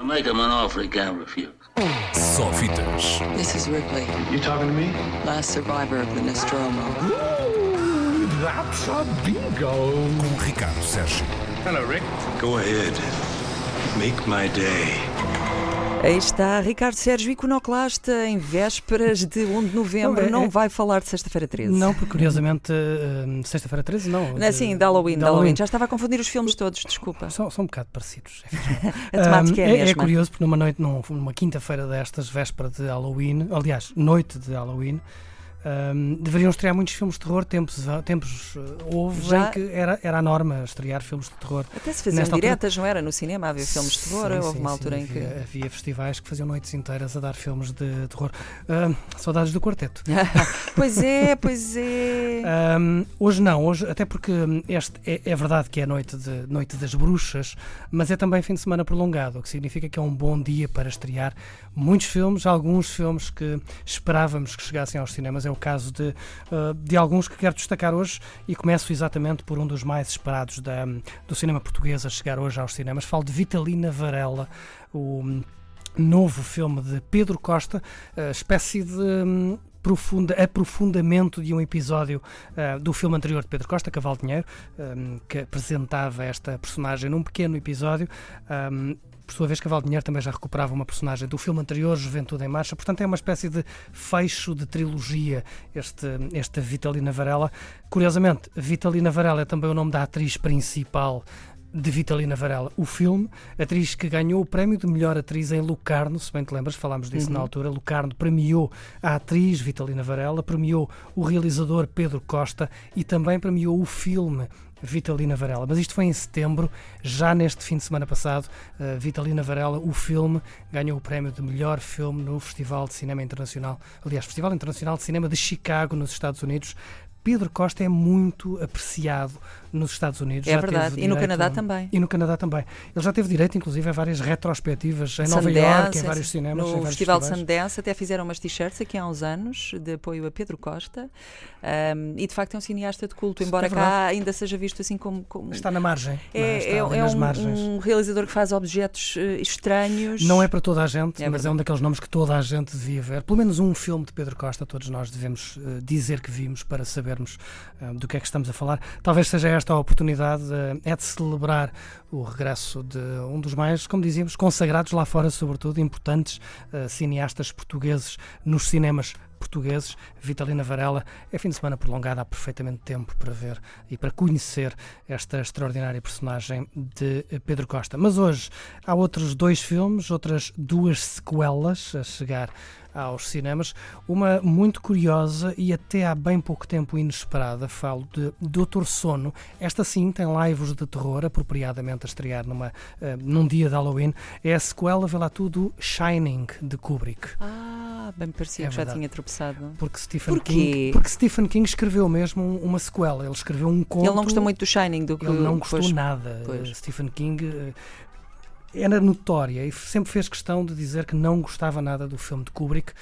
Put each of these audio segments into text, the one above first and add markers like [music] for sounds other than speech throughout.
I make him an offer he can't refuse. Só fitas. This is Ripley, You talking to me? last survivor of the Nostromo. That's a bingo. Com Ricardo Sérgio. Hello, Rick. Go ahead. Make my day. Aí está Ricardo Sérgio, iconoclasta, em vésperas de 1 de novembro. Não, é- Não é- vai falar de Sexta-feira 13. Não, porque curiosamente, hum, sexta-feira 13, não. Assim, de Halloween, de Halloween. Já estava a confundir os filmes todos, desculpa. São, são um bocado parecidos. [laughs] A temática Hum, é a mesma. curioso porque numa noite, num- numa quinta-feira destas, véspera de Halloween, aliás, noite de Halloween, hum, deveriam estrear muitos filmes de terror. Tempos, tempos uh, houve Já- em que era, era a norma estrear filmes de terror. Até se faziam Nesta altura- diretas, não era? No cinema havia filmes de terror. Sim, Houve sim, uma sim, altura em que. havia, havia festivais que faziam noites inteiras a dar filmes de terror. Saudades do quarteto. [laughs] pois é, pois é. Ahm, hoje não, hoje, até porque hum, este é, é verdade que é noite, de, noite das bruxas, mas é também fim de semana prolongado, o que significa que é um bom dia para estrear muitos filmes, alguns filmes que esperávamos que chegassem aos cinemas. É o caso de, ah, de alguns que quero destacar hoje e começo exatamente por um dos mais esperados da- do cinema português a chegar hoje aos cinemas. Falo de Vitalina Varela, o hum, novo filme de Pedro Costa, a espécie de hum, profunda, aprofundamento de um episódio ah, do filme anterior de Pedro Costa, Cavalo Dinheiro, hum, que apresentava esta personagem num pequeno episódio. hum, por sua vez, Cavalo de Dinheiro também já recuperava uma personagem do filme anterior, Juventude em Marcha. Portanto, é uma espécie de fecho de trilogia, este, esta Vitalina Varela. Curiosamente, Vitalina Varela é também o nome da atriz principal de Vitalina Varela, o filme, atriz que ganhou o prémio de melhor atriz em Lucarno, se bem te lembras, falámos disso na altura. Lucarno premiou a atriz Vitalina Varela, premiou o realizador Pedro Costa e também premiou o filme Vitalina Varela. Mas isto foi em setembro, já neste fim de semana passado, eh, Vitalina Varela, o filme, ganhou o prémio de melhor filme no Festival de Cinema Internacional, aliás, Festival Internacional de Cinema de Chicago, nos Estados Unidos. Pedro Costa é muito apreciado nos Estados Unidos. É verdade. E no Canadá também. E no Canadá também. Ele já teve direito, inclusive, a várias retrospectivas em Nova Iorque, em vários cinemas. em No vários Festival de festivais. Sundance até fizeram umas t-shirts aqui há uns anos de apoio a Pedro Costa um, e de facto é um cineasta de culto, embora é cá ainda seja visto assim como. como- Está na margem. é, é, é um, margens. um realizador que faz objetos eh, estranhos. Não é para toda a gente, É mas é um daqueles nomes que toda a gente devia ver. Pelo menos um filme de Pedro Costa, todos nós devemos eh, dizer que vimos para sabermos eh, do que é que estamos a falar. Talvez seja esta a oportunidade, eh, é de celebrar o regresso de um dos mais, como dizíamos, consagrados lá fora, sobretudo, importantes eh, cineastas portugueses nos cinemas portugueses, Vitalina Varela. É fim de semana prolongado, há perfeitamente tempo para ver e para conhecer esta extraordinária personagem de Pedro Costa. Mas hoje há outros dois filmes, outras duas sequelas a chegar aos cinemas. Uma muito curiosa e até há bem pouco tempo inesperada. Falo de Doutor Sono. Esta sim tem lives de terror, apropriadamente a estrear numa, eh, num dia de Halloween. É a sequela, vê lá tudo, Shining, de Kubrick. Ah, bem parecia É que já tinha tropeçado. Porque Stephen, Porquê? King, porque Stephen King escreveu mesmo um- uma sequela. Ele escreveu um conto. Ele não gostou muito do Shining do que Ele não gostou pois, nada. pois. Stephen King eh, era notória e sempre fez questão de dizer que não gostava nada do filme de Kubrick.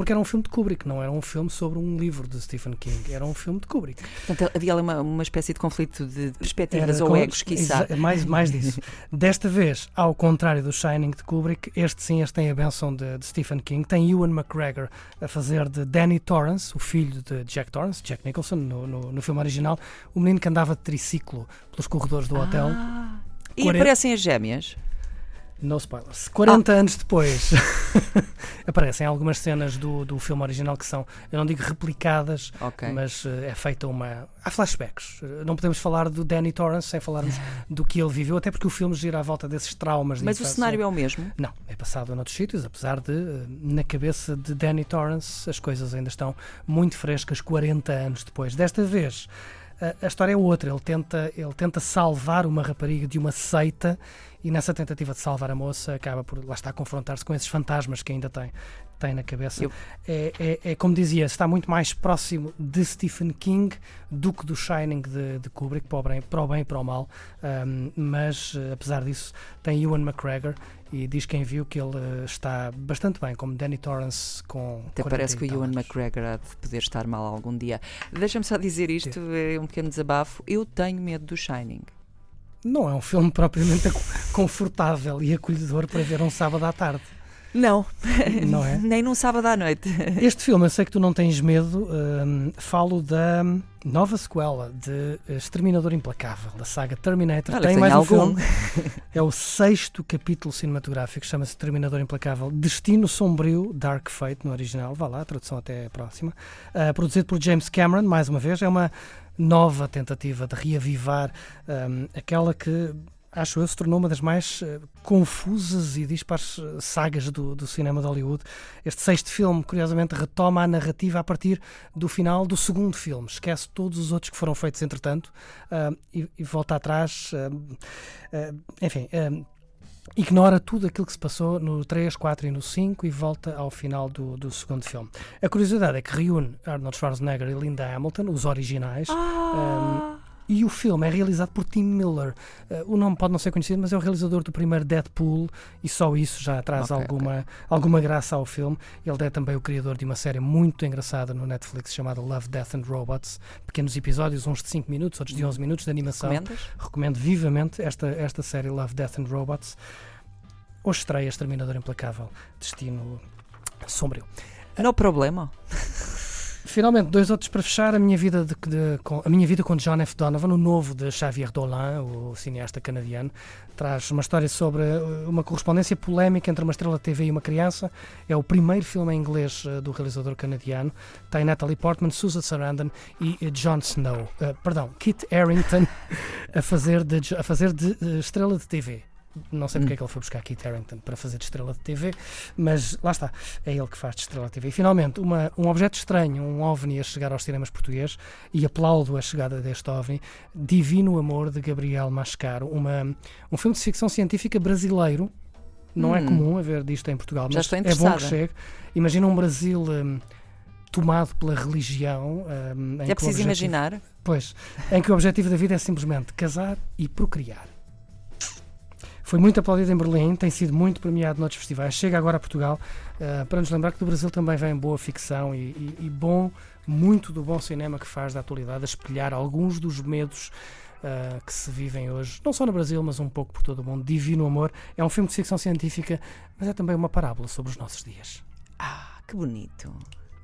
Porque era um filme de Kubrick, não era um filme sobre um livro de Stephen King, era um filme de Kubrick. Portanto, havia ali uma, uma espécie de conflito de perspectivas Era ou egos, quiçá. Mais, mais disso. [laughs] Desta vez, ao contrário do Shining de Kubrick, este sim, este tem a benção de, de Stephen King. Tem Ewan McGregor a fazer de Danny Torrance, o filho de Jack Torrance, Jack Nicholson, no, no, no filme original. O menino que andava de triciclo pelos corredores do hotel. Ah, e 40 aparecem as gêmeas. No spoilers. 40 anos depois [laughs] aparecem algumas cenas do, do filme original que são, eu não digo replicadas, Ok. mas eh, é feita uma. Há flashbacks. Eh, Não podemos falar do Danny Torrance sem falarmos [laughs] do que ele viveu, até porque o filme gira à volta desses traumas de Mas o cenário é o mesmo. Não, é passado noutros sítios, apesar de, eh, na cabeça de Danny Torrance, as coisas ainda estão muito frescas 40 anos depois. Desta vez, a, a história é outra. Ele tenta, ele tenta salvar uma rapariga de uma seita e nessa tentativa de salvar a moça acaba por, lá está, a confrontar-se com esses fantasmas que ainda tem, tem na cabeça. Eu- É, é, é como dizia, está muito mais próximo de Stephen King do que do Shining de, de Kubrick, para o bem, para o bem e para o mal. Um, mas, eh, apesar disso, tem Ewan McGregor e diz quem viu que ele eh, está bastante bem, como Danny Torrance com. Até 40 parece que o Ewan. McGregor há de poder estar mal algum dia. Deixa-me só dizer isto, é um pequeno desabafo. Eu tenho medo do Shining. não é um filme [laughs] propriamente confortável e acolhedor para ver um sábado à tarde. Não, Não é? [laughs] nem num sábado à noite. Este filme, eu sei que tu não tens medo, hum, falo da nova sequela de Exterminador Implacável, da saga Terminator. Olha, Tem mais um algum. filme. [laughs] É o sexto capítulo cinematográfico, chama-se Terminador Implacável. Destino Sombrio, Dark Fate, no original. Vá lá, a tradução até é próxima. Ah, produzido por James Cameron, mais uma vez. É uma nova tentativa de reavivar hum, aquela que acho eu, se tornou uma das mais eh, confusas e dispares eh, sagas do, do cinema de Hollywood. Este sexto filme, curiosamente, retoma a narrativa a partir do final do segundo filme. Esquece todos os outros que foram feitos entretanto ah, e, e volta atrás. ah, enfim. Ignora tudo aquilo que se passou no 3, 4 e no 5 e volta ao final do, do segundo filme. A curiosidade é que reúne Arnold Schwarzenegger e Linda Hamilton, os originais, Ah, e o filme é realizado por Tim Miller. Eh, o nome pode não ser conhecido, mas é o realizador do primeiro Deadpool e só isso já traz Ok, alguma, alguma graça ao filme. Ele é também o criador de uma série muito engraçada no Netflix chamada Love, Death and Robots. Pequenos episódios, uns de 5 minutos, outros de 11 minutos de animação. Comendas? Recomendo vivamente esta, esta série Love, Death and Robots. Hoje estreia Exterminador Implacável, Destino Sombrio. No problema. [laughs] Finalmente, dois outros para fechar. A minha vida, de, de- com, a minha vida com John F. Donovan, o novo de Xavier Dolan, o cineasta canadiano, traz uma história sobre uh, uma correspondência polémica entre uma estrela de TV e uma criança. É o primeiro filme em inglês uh, do realizador canadiano. Tem Natalie Portman, Susan Sarandon e uh, Jon Snow. Uh, perdão, Kit Harington [laughs] a fazer de, a fazer de estrela de TV. Não sei porque é que ele foi buscar Kit Harington para fazer de estrela de TV, mas lá está, é ele que faz de estrela de TV. E finalmente, uma, um objeto estranho, um OVNI a chegar aos cinemas portugueses, e aplaudo a chegada deste OVNI, Divino Amor, de Gabriel Mascaro, uma, um filme de ficção científica brasileiro. Não é Hum. comum haver disto em Portugal, mas é bom que chegue. Imagina um Brasil hum, tomado pela religião. hum, É preciso objetivo- imaginar. Pois, em que o objetivo da vida é simplesmente casar e procriar. Foi muito aplaudido em Berlim, tem sido muito premiado noutros festivais. Chega agora a Portugal eh, para nos lembrar que do Brasil também vem boa ficção e, e- e bom, muito do bom cinema que faz da atualidade a espelhar alguns dos medos eh, que se vivem hoje, não só no Brasil, mas um pouco por todo o mundo. Divino Amor é um filme de ficção científica, mas é também uma parábola sobre os nossos dias. Ah, que bonito.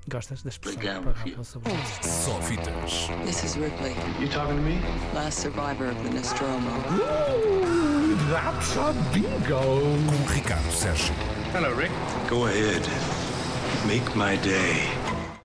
Gostas da expressão? Legal, parábola sobre os nossos dias? Só fitas. This is Ripley, You talking to me? last survivor of the Nostromo. Ooh, that's a bingo. Com Ricardo Sérgio. Hello, Rick. Go ahead. Make my day.